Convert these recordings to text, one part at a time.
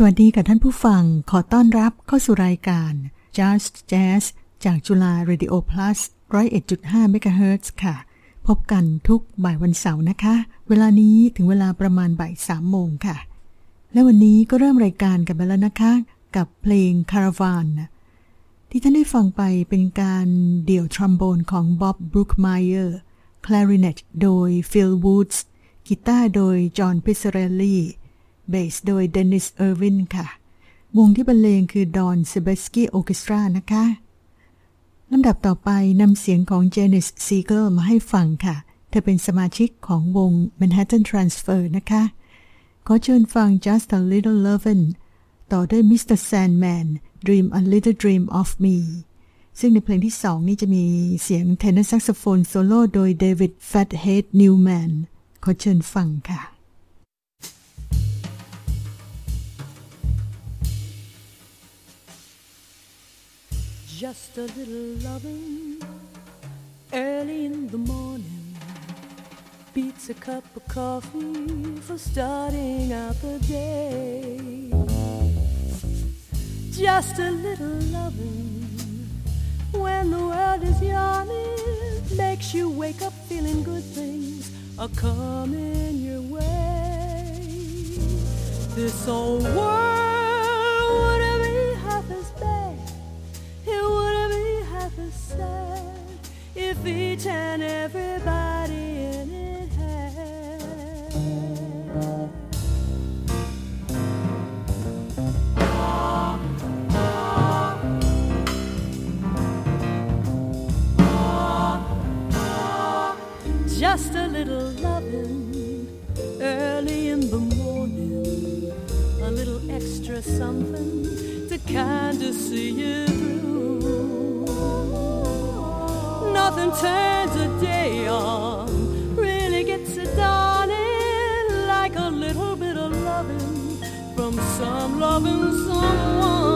สวัสดีกับท่านผู้ฟัง ขอต้อนรับเข้าสู่รายการ Just Jazz จากจุฬา Radio Plus 101.5 MHz ค่ะ พบกันทุกบ่ายวันเสาร์นะคะ เวลานี้ถึงเวลาประมาณบ่ายสามโมงค่ะ และวันนี้ก็เริ่มรายการกันไปแล้วนะคะ กับเพลง Caravan ที่ท่านได้ฟังไปเป็นการเดี่ยวทรอมโบนของ Bob Brookmeyer คลาริเนตโดย Phil Woodsกีตาร์โดย John Pizzarelli เบสโดย Dennis Irwin ค่ะ วงที่บรรเลงคือ Don Sebesky Orchestra นะคะลำดับต่อไปนำเสียงของ Janis Siegel มาให้ฟังค่ะ เธอเป็นสมาชิกของวง Manhattan Transfer นะคะ ขอเชิญฟัง Just a Little Lovin' ต่อด้วย Mr. Sandman Dream a Little Dream of Me ซึ่งในเพลงที่สองนี้จะมีเสียงเทนเนอร์แซกโซโฟนโซโล่โดย David Fathead Newman ขอเชิญฟังค่ะ Just a little loving early in the morning beats a cup of coffee for starting out the day. Just a little loving when the world is yawning makes you wake up feeling good things are coming your way. This old world wouldn't be half as bad it wouldn't be half as sad if each and everybody in it had. Just a little loving early in the morning, a little extra something to kind of see you Nothing turns a day on, really gets it dawning like a little bit of loving from some loving someone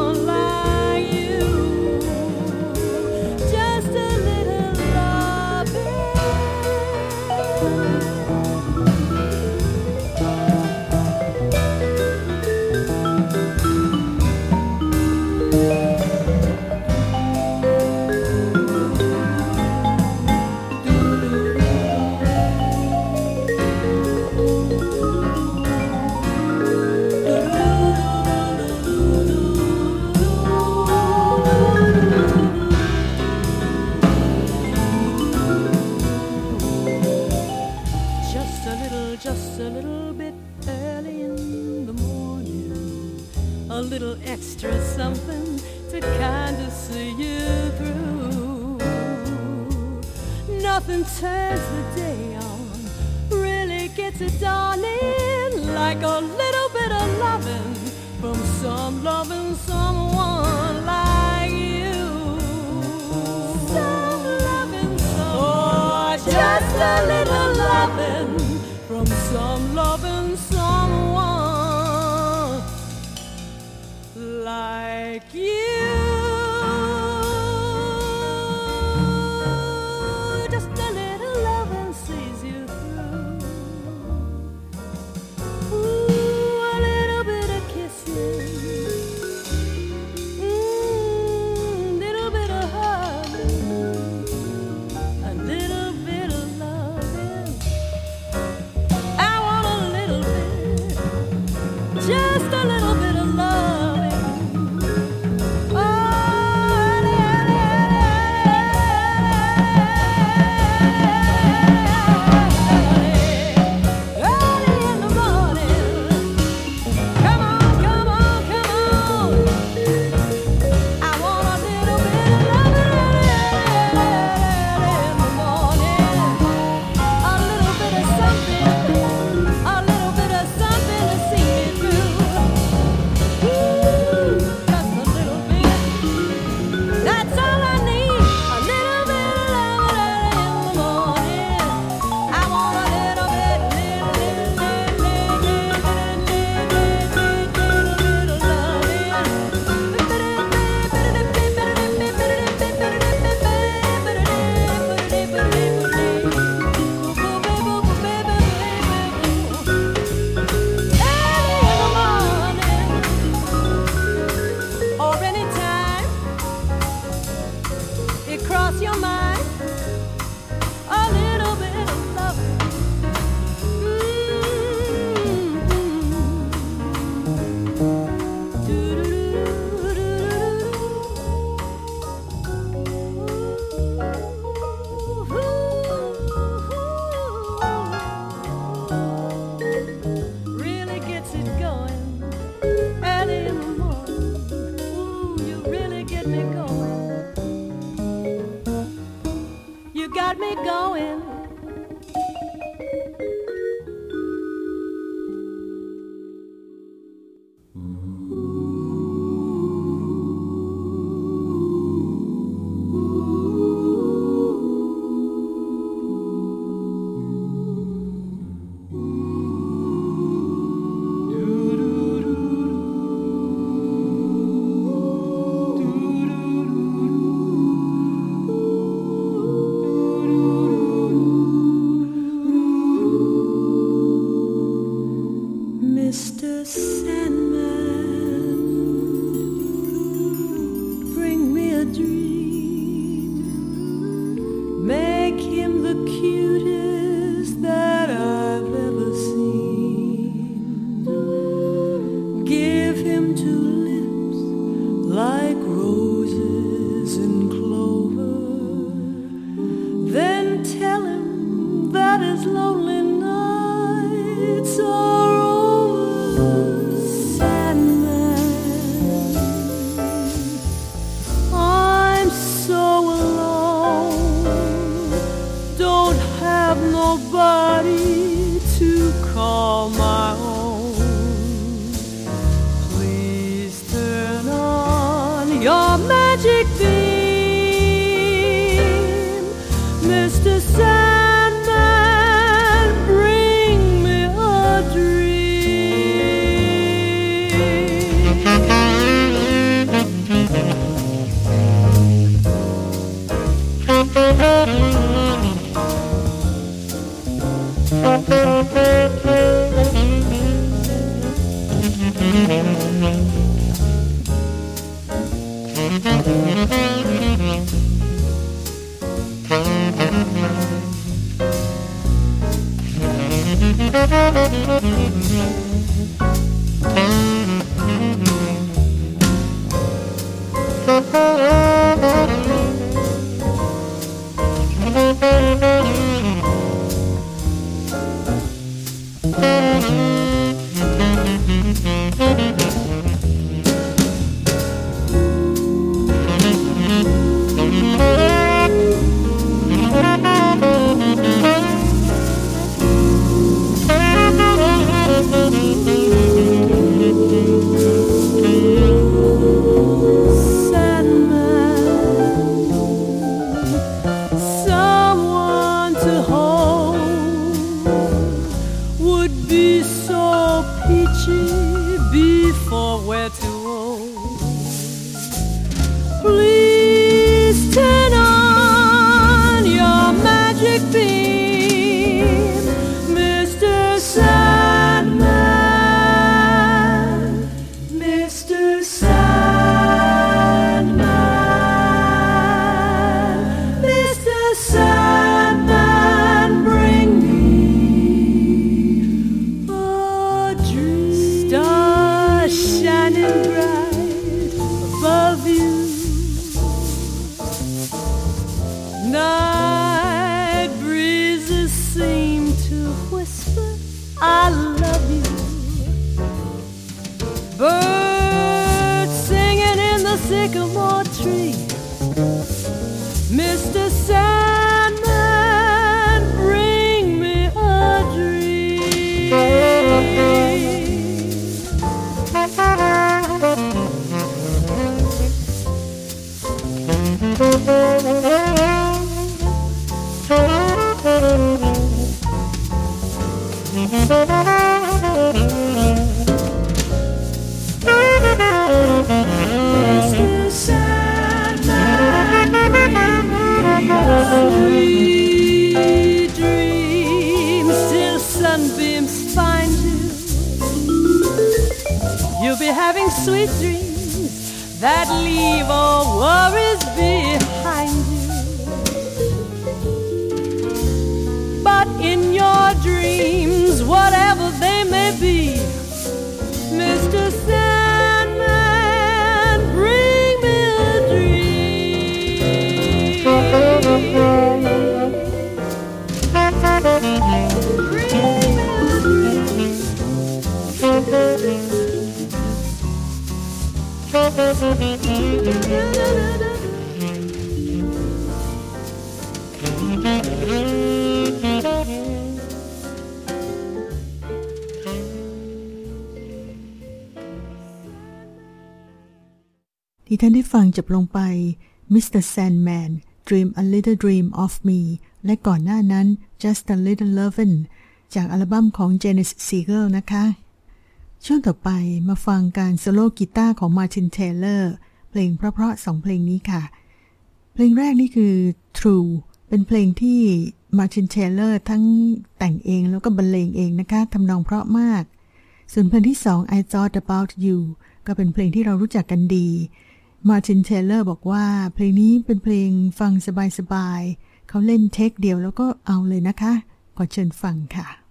extra something to kind of see you through. Nothing turns the day on, really gets it dawning like a Night จบลงไป Mr. Sandman Dream a Little Dream of Me และก่อนหน้านั้น Just a Little Lovin' จากอัลบั้มของ Janis Siegel นะคะ ช่วงต่อไปมาฟังการโซโล่กีตาร์ของ Martin Taylor เพลงเพราะๆสองเพลงนี้ค่ะ เพลงแรกนี่คือ True เป็นเพลงที่ Martin Taylor ทั้งแต่งเองแล้วก็บรรเลงเองนะคะทำนองเพราะมาก ส่วนเพลงที่สอง I Thought About You ก็เป็นเพลงที่เรารู้จักกันดี Martin Taylor บอกว่าเพลงนี้เป็นเพลงฟังสบายๆเขาเล่น take เดียวแล้วก็เอาเลยนะคะ ขอเชิญฟังค่ะ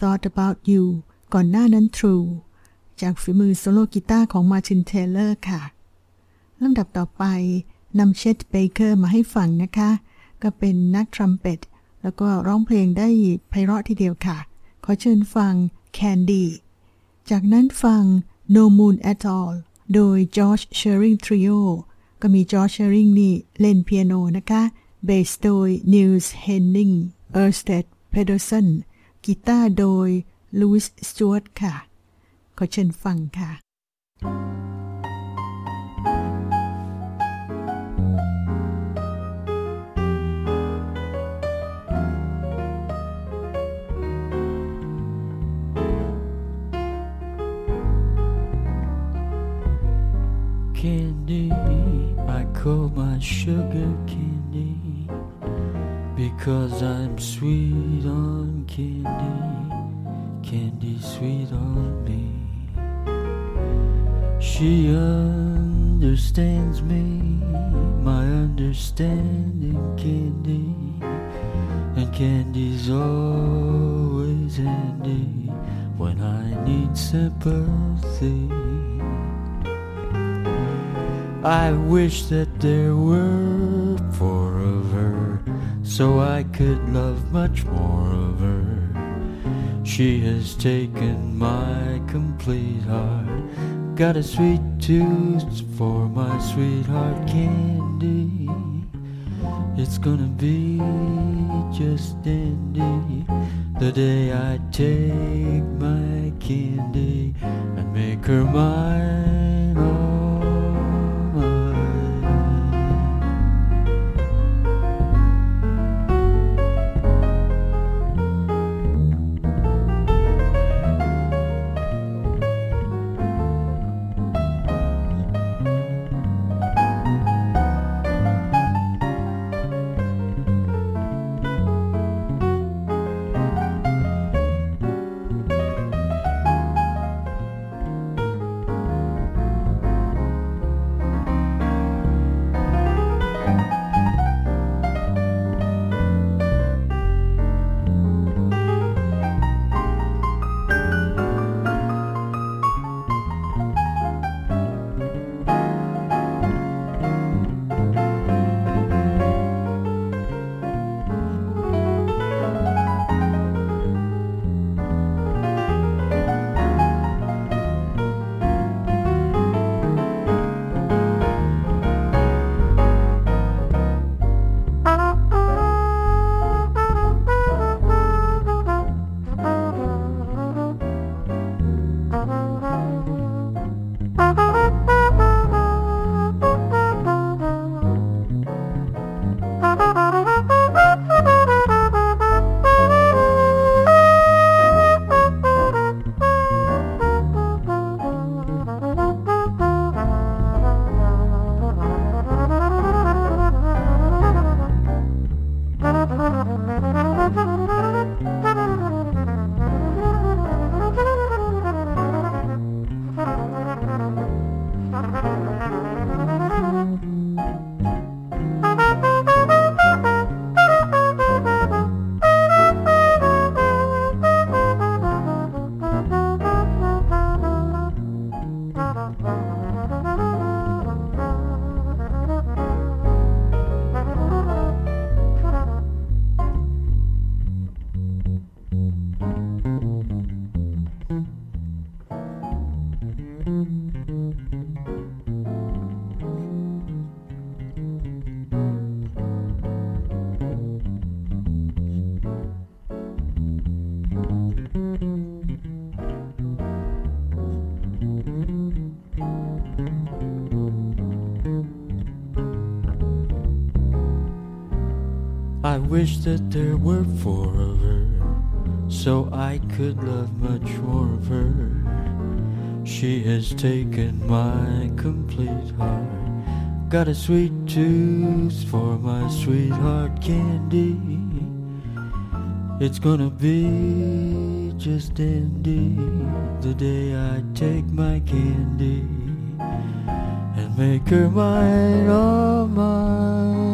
Thought About You ก่อนหน้านั้น True จากฝีมือโซโลกีตาร์ของ Martin Taylor ค่ะลำดับต่อไปนำ Chet Baker มาให้ฟังนะคะ ก็เป็นนักทรัมเป็ตแล้วก็ร้องเพลงได้ไพเราะทีเดียวค่ะ ขอเชิญฟัง Candy จากนั้นฟัง No Moon at All โดย George Shearing Trio ก็มี George Shearing นี่เล่นเปียโนนะคะ เบสโดย Niels Henning Ørsted Pedersen กีตาร์โดย Louis Stewart ค่ะ ขอเชิญฟังค่ะ candy. I call my sugar candy Because I'm sweet on candy. Candy sweet on me. She understands me, my understanding candy. And candy's always handy when I need sympathy. I wish that there were four of so I could love much more of her. She has taken my complete heart, got a sweet tooth for my sweetheart candy. It's gonna be just dandy the day I take my candy and make her mine. I wish that there were four of her, so I could love much more of her. She has taken my complete heart, got a sweet tooth for my sweetheart candy. It's gonna be just dandy the day I take my candy and make her mine, all mine.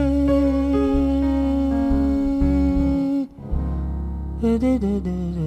Did did did. da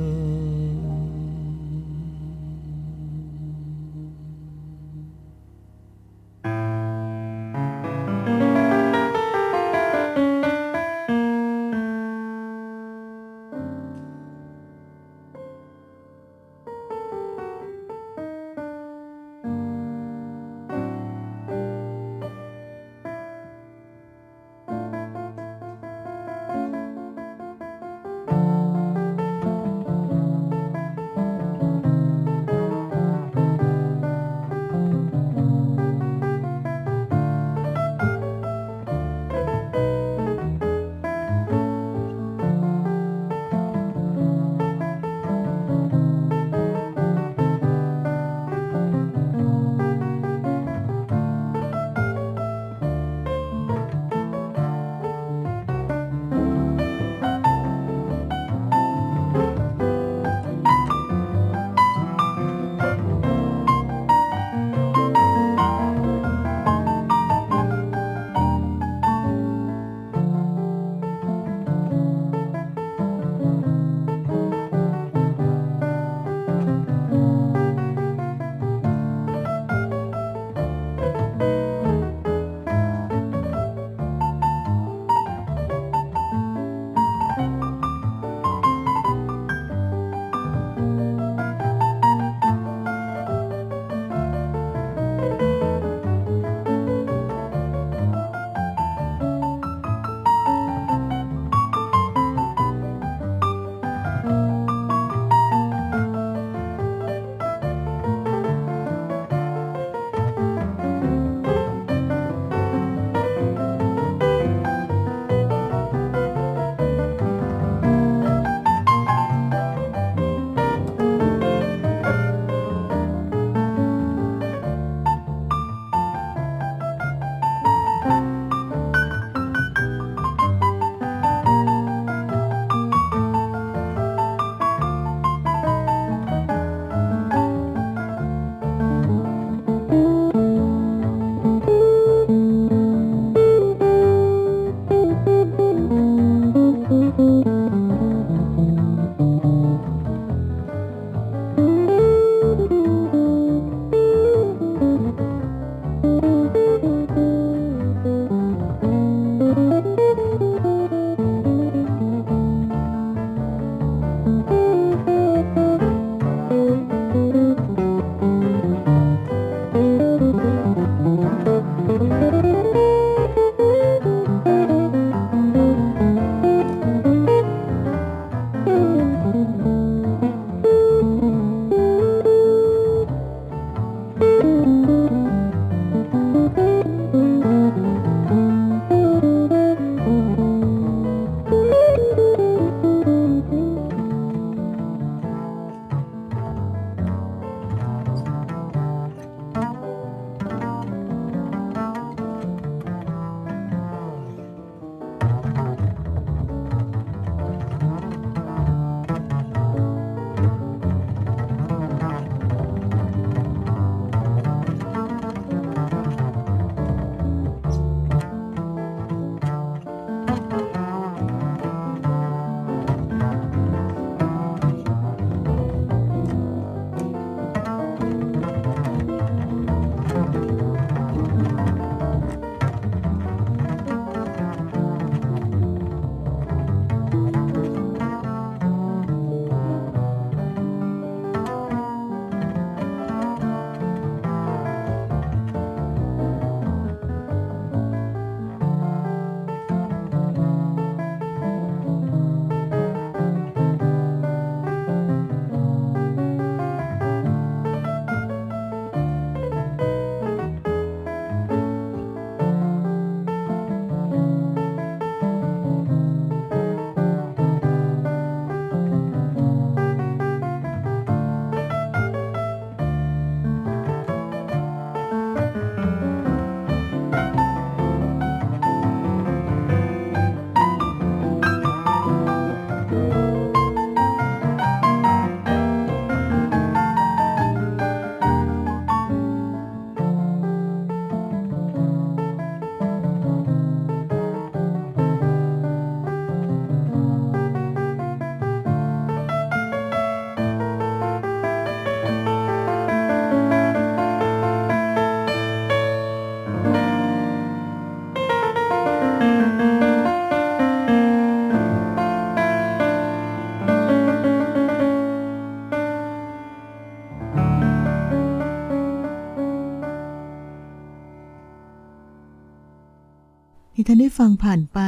ฟังผ่านไป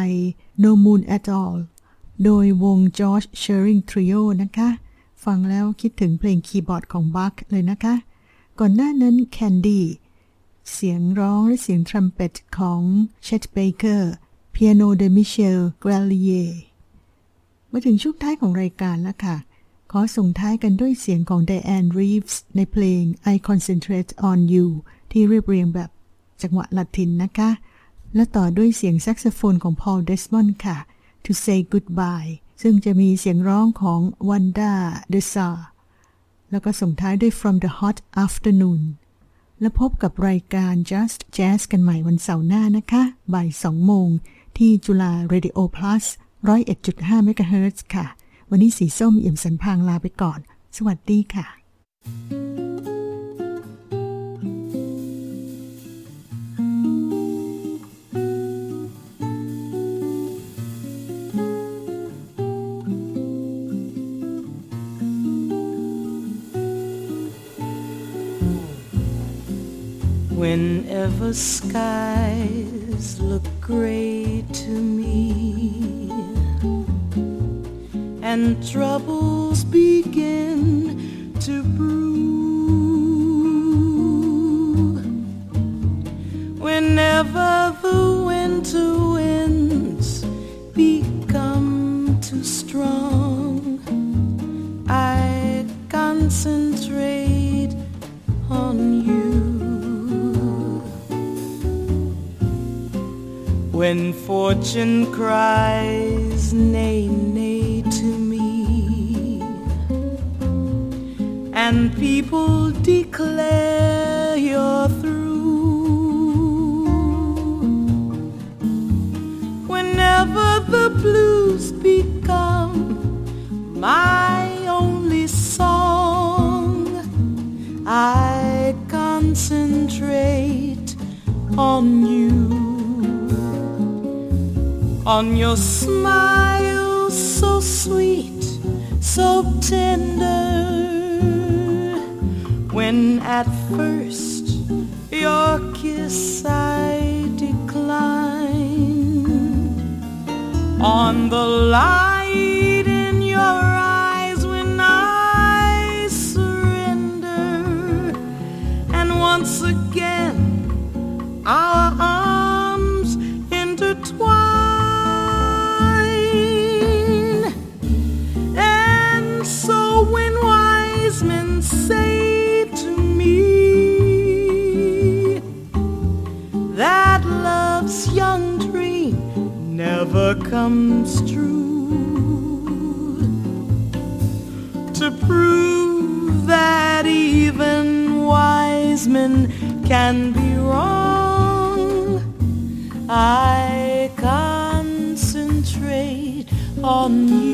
No Moon at All โดยวง George Shearing Trio นะคะ ฟังแล้วคิดถึงเพลงคีย์บอร์ดของบาคเลยนะคะ ก่อนหน้านั้น Candy เสียงร้องและเสียงทรัมเป็ตของ Chet Baker เปียโนโดย Michel Graillier มาถึงช่วงท้ายของรายการแล้วค่ะ ขอส่งท้ายกันด้วยเสียงของ Dianne Reeves ในเพลง I Concentrate on You ที่เรียบเรียงแบบจังหวะละตินนะคะ และต่อด้วยเสียงแซกโซโฟนของ Paul Desmond ค่ะ To Say Goodbye ซึ่งจะมีเสียงร้องของ Wanda De Sa แล้วก็ส่งท้ายด้วย From the Hot Afternoon และพบกับรายการ Just Jazz กันใหม่วันเสาร์หน้านะคะ บ่าย2โมง ที่จุฬา Radio Plus 101.5เมกะเฮิรตซ์ค่ะ วันนี้สีส้มเอี่ยมสันพางลาไปก่อน สวัสดีค่ะ Whenever skies look gray to me and troubles begin to brew, whenever the winter winds When fortune cries nay, nay to me, and people declare on your smile so sweet, so tender. When at first your kiss I declined, on the light say to me that love's young dream never comes true, to prove that even wise men can be wrong, I concentrate on you.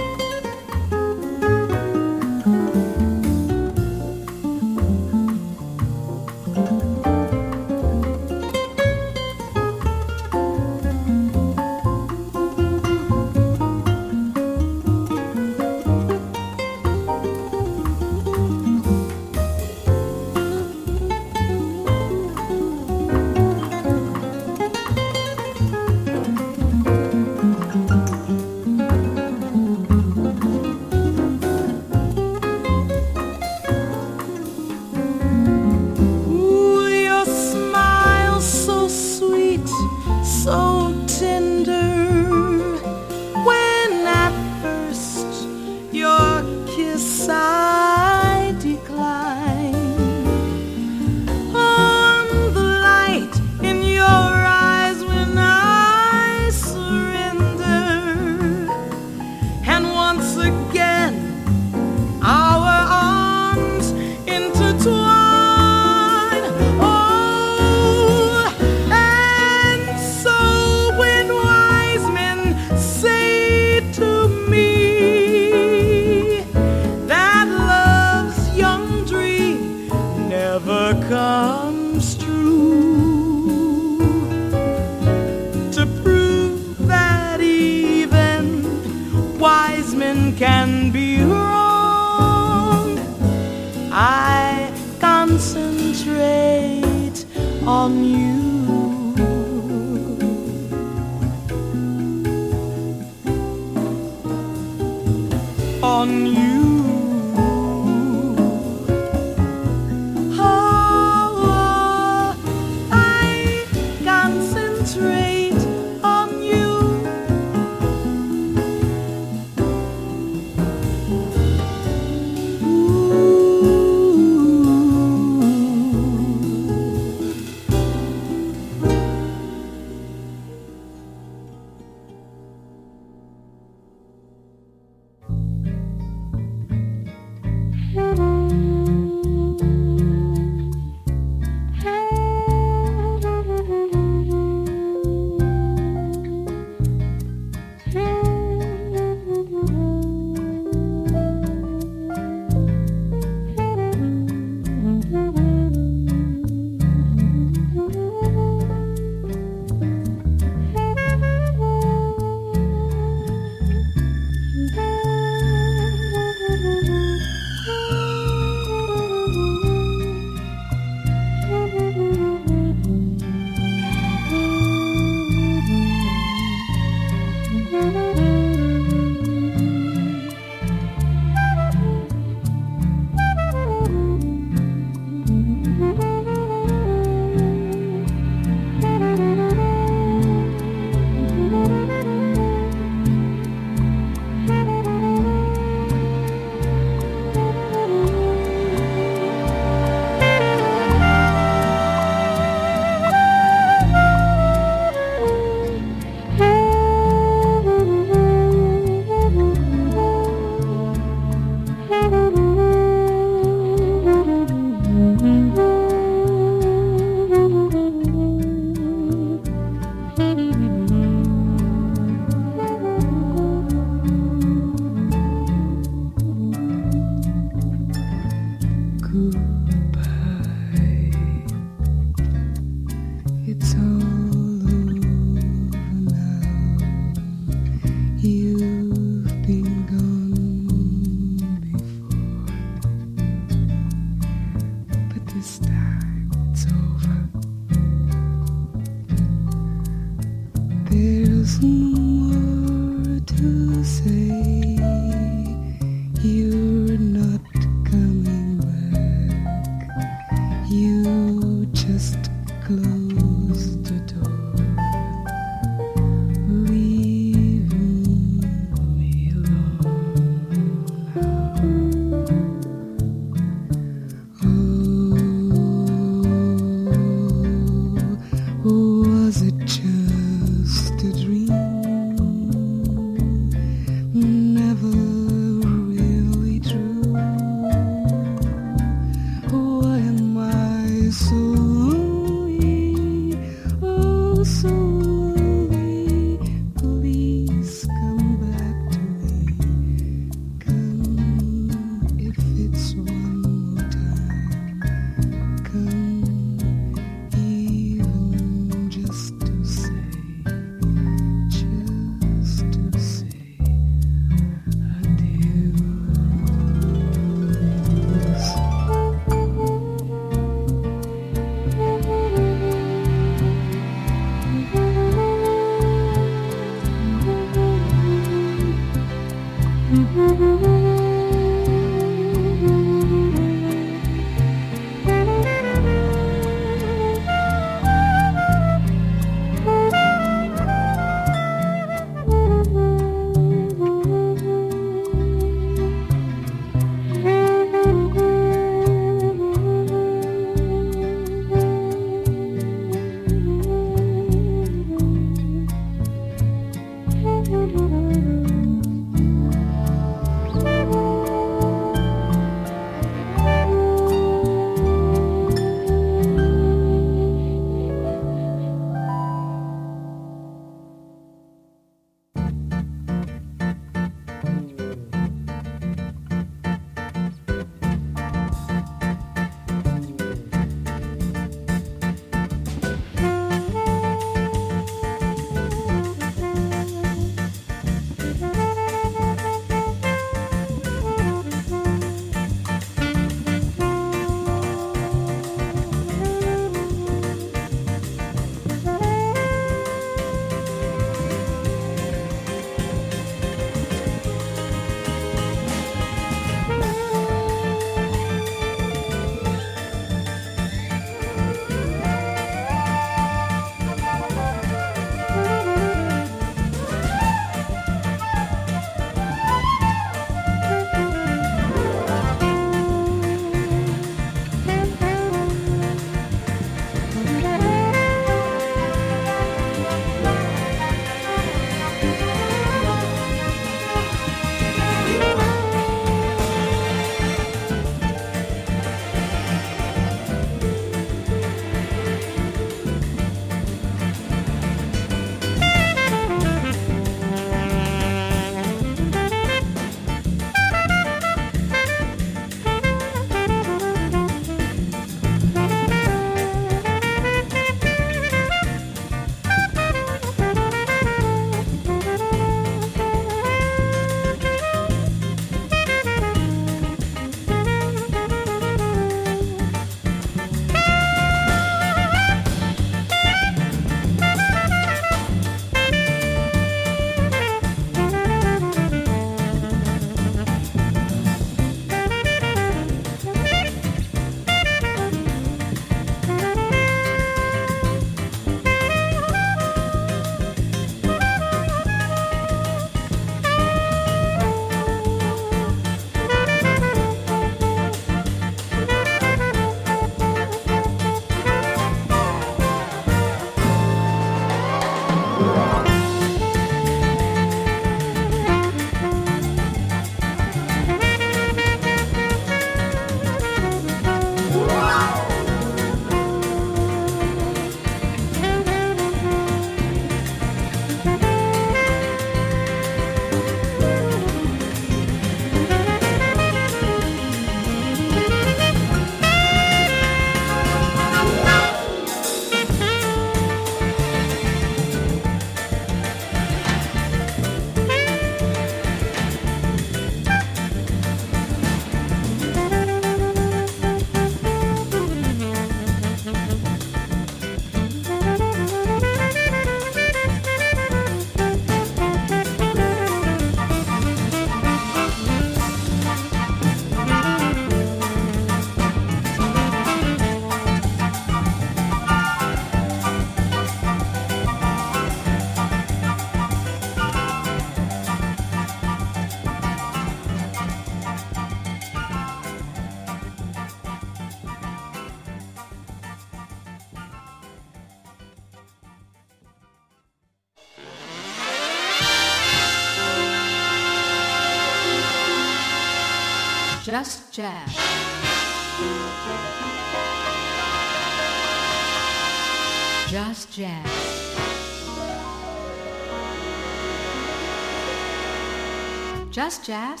Just jazz.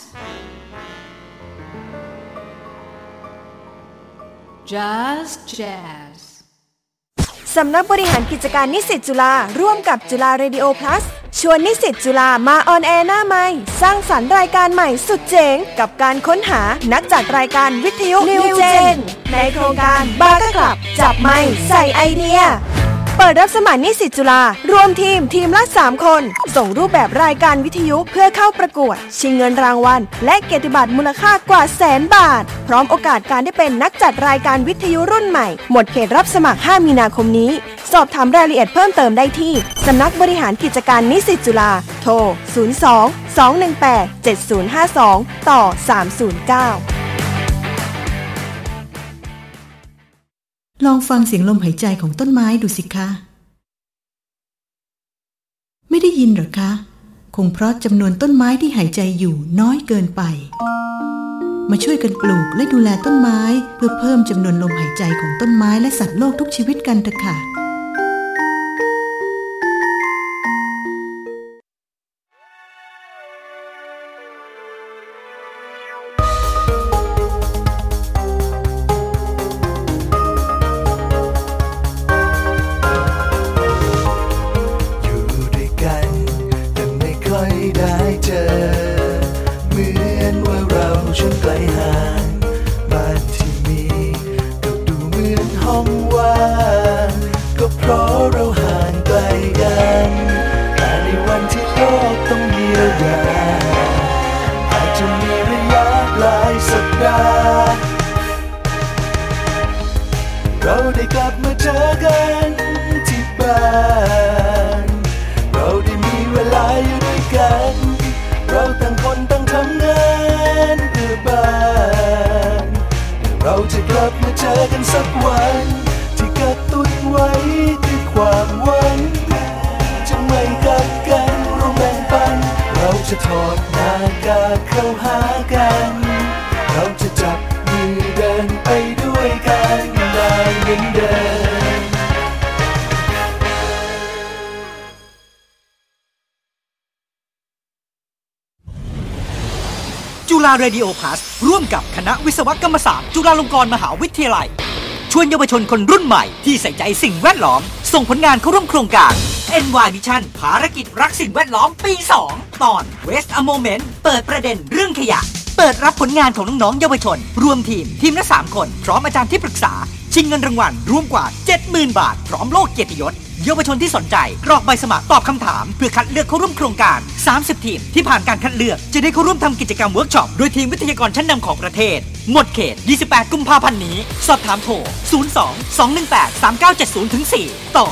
Just jazz. สำนักบริหารกิจการนิสิตจุฬาร่วมกับจุฬา Radio Plus ชวนนิสิตจุฬามา on air หน้าใหม่สร้างสรรค์รายการใหม่สุดเจ๋ง กับการค้นหานักจัดรายการวิทยุ new gen ในโครงการบาร์กลับ จับไมค์ใส่ไอเดีย เปิดรับสมัครนิสิตจุฬารวมทีมทีมละ 3 คน ส่งรูปแบบรายการวิทยุเพื่อเข้าประกวด ชิงเงินรางวัล และเกียรติบัตรมูลค่ากว่าแสนบาท พร้อมโอกาสการได้เป็นนักจัดรายการวิทยุรุ่นใหม่ หมดเขตรับสมัคร 5 มีนาคมนี้ สอบถามรายละเอียดเพิ่มเติมได้ที่ สำนักบริหารกิจการนิสิตจุฬาโทร 02 218 7052 ต่อ 309 ลองฟังเสียงลมหายใจของต้นไม้ดูสิคะ ไม่ได้ยินหรอคะ คงเพราะจำนวนต้นไม้ที่หายใจอยู่น้อยเกินไป มาช่วยกันปลูกและดูแลต้นไม้ เพื่อเพิ่มจำนวนลมหายใจของต้นไม้และสัตว์โลกทุกชีวิตกันเถอะค่ะ จะกลับมาเจอกันสักวัน ที่กระตุ้นไว้ด้วยความหวังจะไม่กัดกันเราแบ่งปัน เราจะถอดหน้ากากเข้าหากัน เราจะจับมือเดินไปด้วยกันได้เหมือนเดิม ฬาเรดิโอพลัสร่วมกับคณะวิศวกรรมศาสตร์ จุฬาลงกรณ์มหาวิทยาลัย ชวนเยาวชนคนรุ่นใหม่ที่ใส่ใจสิ่งแวดล้อม ส่งผลงานเข้าร่วมโครงการ NY Mission ภารกิจรักสิ่งแวดล้อมปี 2 ตอน Waste a Moment เปิดประเด็นเรื่องขยะ เปิดรับผลงานของน้องๆเยาวชน รวมทีมทีมละ 3 คน พร้อมอาจารย์ที่ปรึกษา ชิงเงินรางวัลรวมกว่า 70,000 บาท พร้อมโลกเกียรติยศ เยาวชนที่สนใจ กรอกใบสมัครตอบคำถาม เพื่อคัดเลือกเข้าร่วมโครงการ 30 ทีมที่ผ่านการคัดเลือกจะได้เข้าร่วมทำกิจกรรมเวิร์กช็อปโดยทีมวิทยากรชั้นนำของประเทศ หมดเขต 28 กุมภาพันธ์นี้ สอบถามโทร 02 218 3970ถึง4ต่อ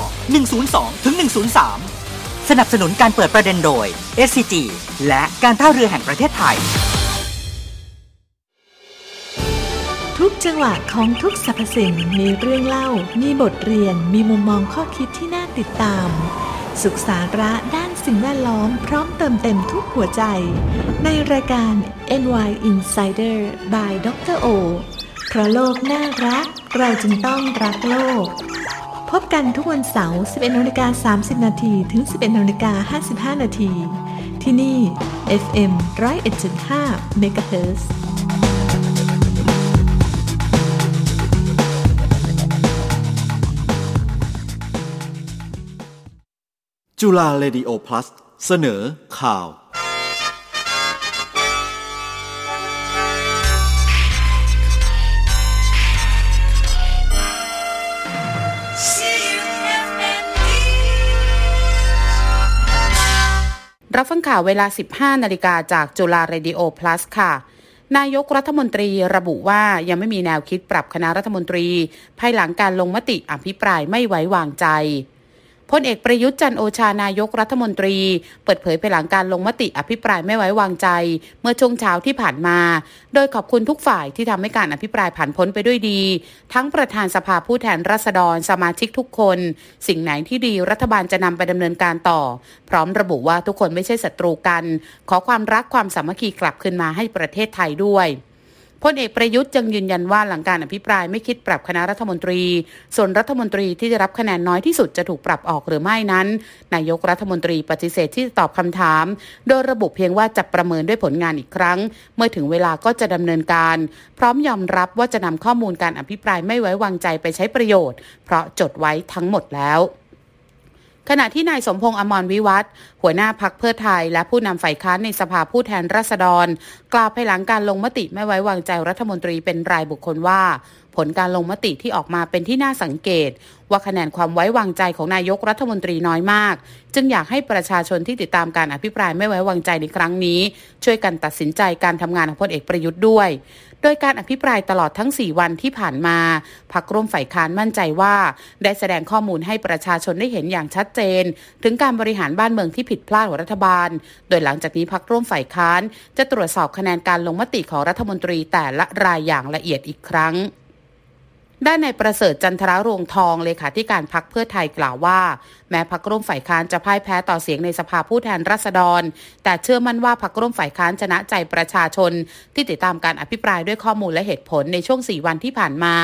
102ถึง103 สนับสนุนการเปิดประเด็นโดย SCG และการท่าเรือแห่งประเทศไทย ทุกจังหวะของทุกสรรพสิ่งมีเรื่องเล่า มีบทเรียน มีมุมมองข้อคิดที่น่าติดตามสุขสาระด้านสิ่งแวดล้อมพร้อมเติมเต็มทุกหัวใจ ในรายการ NY Insider by Dr. O เพราะโลกน่ารัก เราจึงต้องรักโลก พบกันทุกวันเสาร์ 11นาฬิกา30 นาทีถึง 11นาฬิกา55 นาที ที่นี่ FM 101.5 MHz จุฬา Radio Plus เสนอข่าว รับฟังข่าวเวลา 15 นาฬิกาจากจุฬาเรดิโอ plus ค่ะ นายกรัฐมนตรีระบุว่ายังไม่มีแนวคิดปรับคณะรัฐมนตรี ภายหลังการลงมติอภิปรายไม่ไว้วางใจ พลเอกประยุทธ์จันโอชานายกรัฐมนตรี เปิดเผยภายหลังการลงมติอภิปรายไม่ไว้วางใจ เมื่อช่วงเช้าที่ผ่านมา โดยขอบคุณทุกฝ่ายที่ทำให้การอภิปรายผ่านพ้นไปด้วยดี ทั้งประธานสภาผู้แทนราษฎรสมาชิกทุกคน สิ่งไหนที่ดีรัฐบาลจะนำไปดำเนินการต่อ พร้อมระบุว่าทุกคนไม่ใช่ศัตรูกัน ขอความรักความสามัคคีกลับคืนมาให้ประเทศไทยด้วย พลเอกประยุทธ์ยังยืนยันว่าหลังการอภิปรายไม่คิดปรับคณะรัฐมนตรี ส่วนรัฐมนตรีที่ได้รับคะแนนน้อยที่สุดจะถูกปรับออกหรือไม่นั้น นายกรัฐมนตรีปฏิเสธที่จะตอบคำถาม โดยระบุเพียงว่าจะประเมินด้วยผลงานอีกครั้ง เมื่อถึงเวลาก็จะดำเนินการ พร้อมยอมรับว่าจะนำข้อมูลการอภิปรายไม่ไว้วางใจไปใช้ประโยชน์ เพราะจดไว้ทั้งหมดแล้ว ขณะที่นายสมพงษ์อมรวิวัฒหัวหน้าพักเพื่อไทย และผู้นำฝ่ายค้านในสภาผู้แทนราษฎร กล่าวภายหลังการลงมติไม่ไว้วางใจรัฐมนตรีเป็นรายบุคคลว่า ผลการลงมติที่ออกมาเป็นที่น่าสังเกต ว่าคะแนนความไว้วางใจของนายกรัฐมนตรีน้อยมาก จึงอยากให้ประชาชนที่ติดตามการอภิปรายไม่ไว้วางใจในครั้งนี้ ช่วยกันตัดสินใจการทำงานของพลเอกประยุทธ์ด้วย โดยการอภิปรายตลอดทั้ง 4 วันที่ผ่านมาพักร่วมฝ่ายค้านมั่นใจว่า ได้แสดงข้อมูลให้ประชาชนได้เห็นอย่างชัดเจน ถึงการบริหารบ้านเมืองที่ผิดพลาดของรัฐบาล โดยหลังจากนี้พักร่วมฝ่ายค้าน จะตรวจสอบคะแนนการลงมติของรัฐมนตรีแต่ละรายอย่างละเอียดอีกครั้ง ด้านในประเสริฐจันทรารวงทองเลขาธิการพักเพื่อไทยกล่าวว่า แม้พักร่วมฝ่ายค้านจะพ่ายแพ้ต่อเสียงในสภาผู้แทนราษฎร แต่เชื่อมั่นว่าพักร่วมฝ่ายค้านชนะใจประชาชน ที่ติดตามการอภิปรายด้วยข้อมูลและเหตุผลในช่วง 4 วันที่ผ่านมา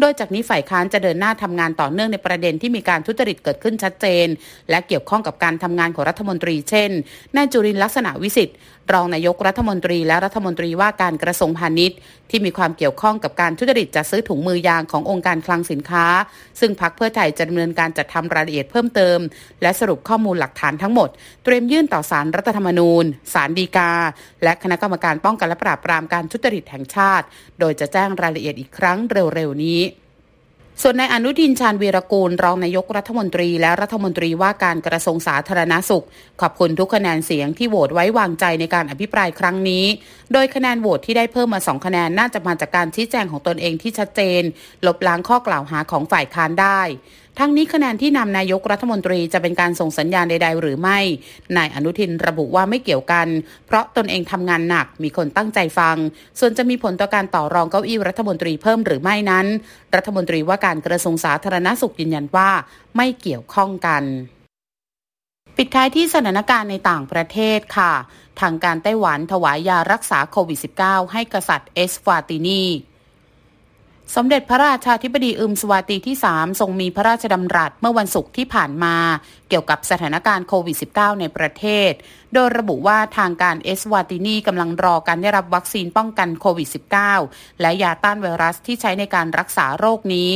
โดยจากนี้ฝ่ายค้านจะเดินหน้าทำงานต่อเนื่องในประเด็นที่มีการทุจริตเกิดขึ้นชัดเจน และเกี่ยวข้องกับการทำงานของรัฐมนตรี เช่นนายจุรินลักษณะวิสิทธิ์ รองนายกรัฐมนตรีและรัฐมนตรีว่าการกระทรวงพาณิชย์ ที่มีความเกี่ยวข้องกับการทุจริตจัดซื้อถุงมือยางขององค์การคลังสินค้า ซึ่งพักเพื่อไทยจะดำเนินการจัดทำรายละเอียดเพิ่มเติม และสรุปข้อมูลหลักฐานทั้งหมด เตรียมยื่นต่อสารรัฐธรรมนูญศาลฎีกา และคณะกรรมการป้องกันและปราบปรามการทุจริตแห่งชาติ โดยจะแจ้งรายละเอียดอีกครั้งเร็วๆนี้ ส่วนนายอนุทินชาญวีรกูลรองนายกรัฐมนตรีและรัฐมนตรีว่าการกระทรวงสาธารณาสุข ขอบคุณทุกคะแนนเสียงที่โหวตไว้วางใจในการอภิปรายครั้งนี้ โดยคะแนนโหวตที่ได้เพิ่มมาสองคะแนนน่าจะมาจากการชี้แจงของตนเองที่ชัดเจน ลบล้างข้อกล่าวหาของฝ่ายค้านได้ ทั้งนี้คะแนนที่นำนายกรัฐมนตรีจะเป็นการส่งสัญญาณใด ๆ หรือไม่ นายอนุทินระบุว่าไม่เกี่ยวกัน เพราะตนเองทำงานหนัก มีคนตั้งใจฟัง ส่วนจะมีผลต่อการต่อรองเก้าอี้รัฐมนตรีเพิ่มหรือไม่นั้น รัฐมนตรีว่าการกระทรวงสาธารณสุขยืนยันว่าไม่เกี่ยวข้องกันปิดท้ายที่สถานการณ์ในต่างประเทศค่ะ ทางการไต้หวันถวายยารักษาโควิด -19 ให้กษัตริย์เอสฟาตินี สมเด็จพระราชาธิบดีอึมสวาตีที่ 3 ทรงมีพระราชดำรัสเมื่อวันศุกร์ที่ผ่านมา เกี่ยวกับสถานการณ์โควิด -19 ในประเทศ โดยระบุว่าทางการเอสวาตินีกำลังรอการได้รับวัคซีนป้องกันโควิด -19 และยาต้านไวรัสที่ใช้ในการรักษาโรคนี้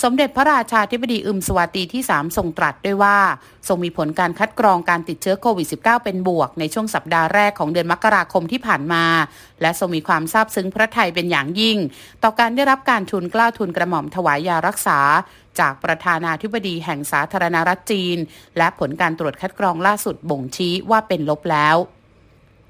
สมเด็จพระราชาธิบดีอึมสวาตีที่ 3 ทรงตรัสด้วยว่า ทรงมีผลการคัดกรองการติดเชื้อโควิด -19 เป็นบวก ในช่วงสัปดาห์แรกของเดือนมกราคมที่ผ่านมา และทรงมีความซาบซึ้งพระไทยเป็นอย่างยิ่ง ต่อการได้รับการทุนกล้าทุนกระหม่อมถวายยารักษา จากประธานาธิบดีแห่งสาธารณรัฐจีน และผลการตรวจคัดกรองล่าสุดบ่งชี้ว่าเป็นลบแล้ว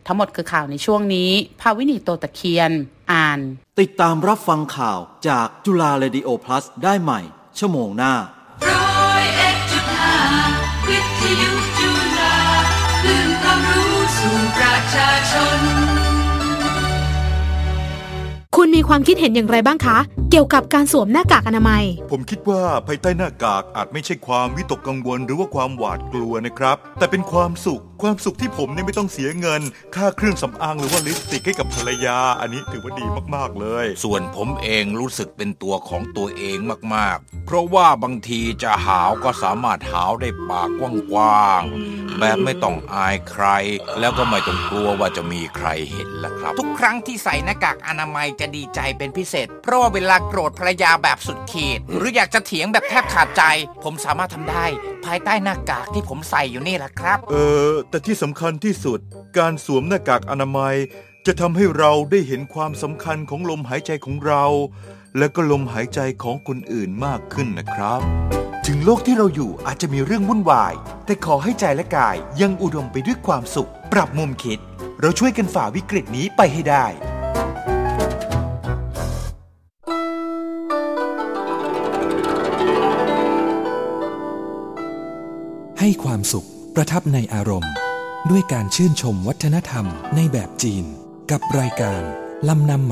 ทั้งหมดคือข่าวในช่วงนี้ ภาวินีโตตะเคียน อ่าน ติดตามรับฟังข่าวจากจุฬา Radio Plus ได้ใหม่ ชั่วโมงหน้าร้อยเอ็ดจุดห้าวิทยุจุฬาคลื่นความรู้สู่ประชาชน คุณมีความคิดเห็นอย่างไรบ้างคะ เกี่ยวกับการสวมหน้ากากอนามัย ผมคิดว่าภายใต้หน้ากากอาจไม่ใช่ความวิตกกังวลหรือว่าความหวาดกลัวนะครับ แต่เป็นความสุข ความสุขที่ผมนี่ไม่ต้องเสียเงิน ค่าเครื่องสำอางหรือว่าลิปสติกให้กับภรรยา อันนี้ถือว่าดีมากๆเลย ส่วนผมเองรู้สึกเป็นตัวของตัวเองมากๆ เพราะว่าบางทีจะหาวก็สามารถหาวได้ปากกว้างๆแบบไม่ต้องอายใคร แล้วก็ไม่ต้องกลัวว่าจะมีใครเห็นละครับ ทุกครั้งที่ใส่หน้ากากอนามัยจะดีใจเป็นพิเศษ เพราะว่าเวลาโกรธภรรยาแบบสุดขีด หรืออยากจะเถียงแบบแทบขาดใจ ผมสามารถทำได้ ภายใต้หน้ากากที่ผมใส่อยู่นี่แหละครับ เออ แต่ที่สำคัญที่สุด การสวมหน้ากากอนามัย จะทำให้เราได้เห็นความสำคัญของลมหายใจของเรา และก็ลมหายใจของคนอื่นมากขึ้นนะครับ ถึงโลกที่เราอยู่อาจจะมีเรื่องวุ่นวาย แต่ขอให้ใจและกายยังอุดมไปด้วยความสุข ปรับมุมคิด เราช่วยกันฝ่าวิกฤตนี้ไปให้ได้ ให้ความสุขประทับในอารมณ์ ด้วยการชื่นชมวัฒนธรรมในแบบจีน กับรายการลำนำ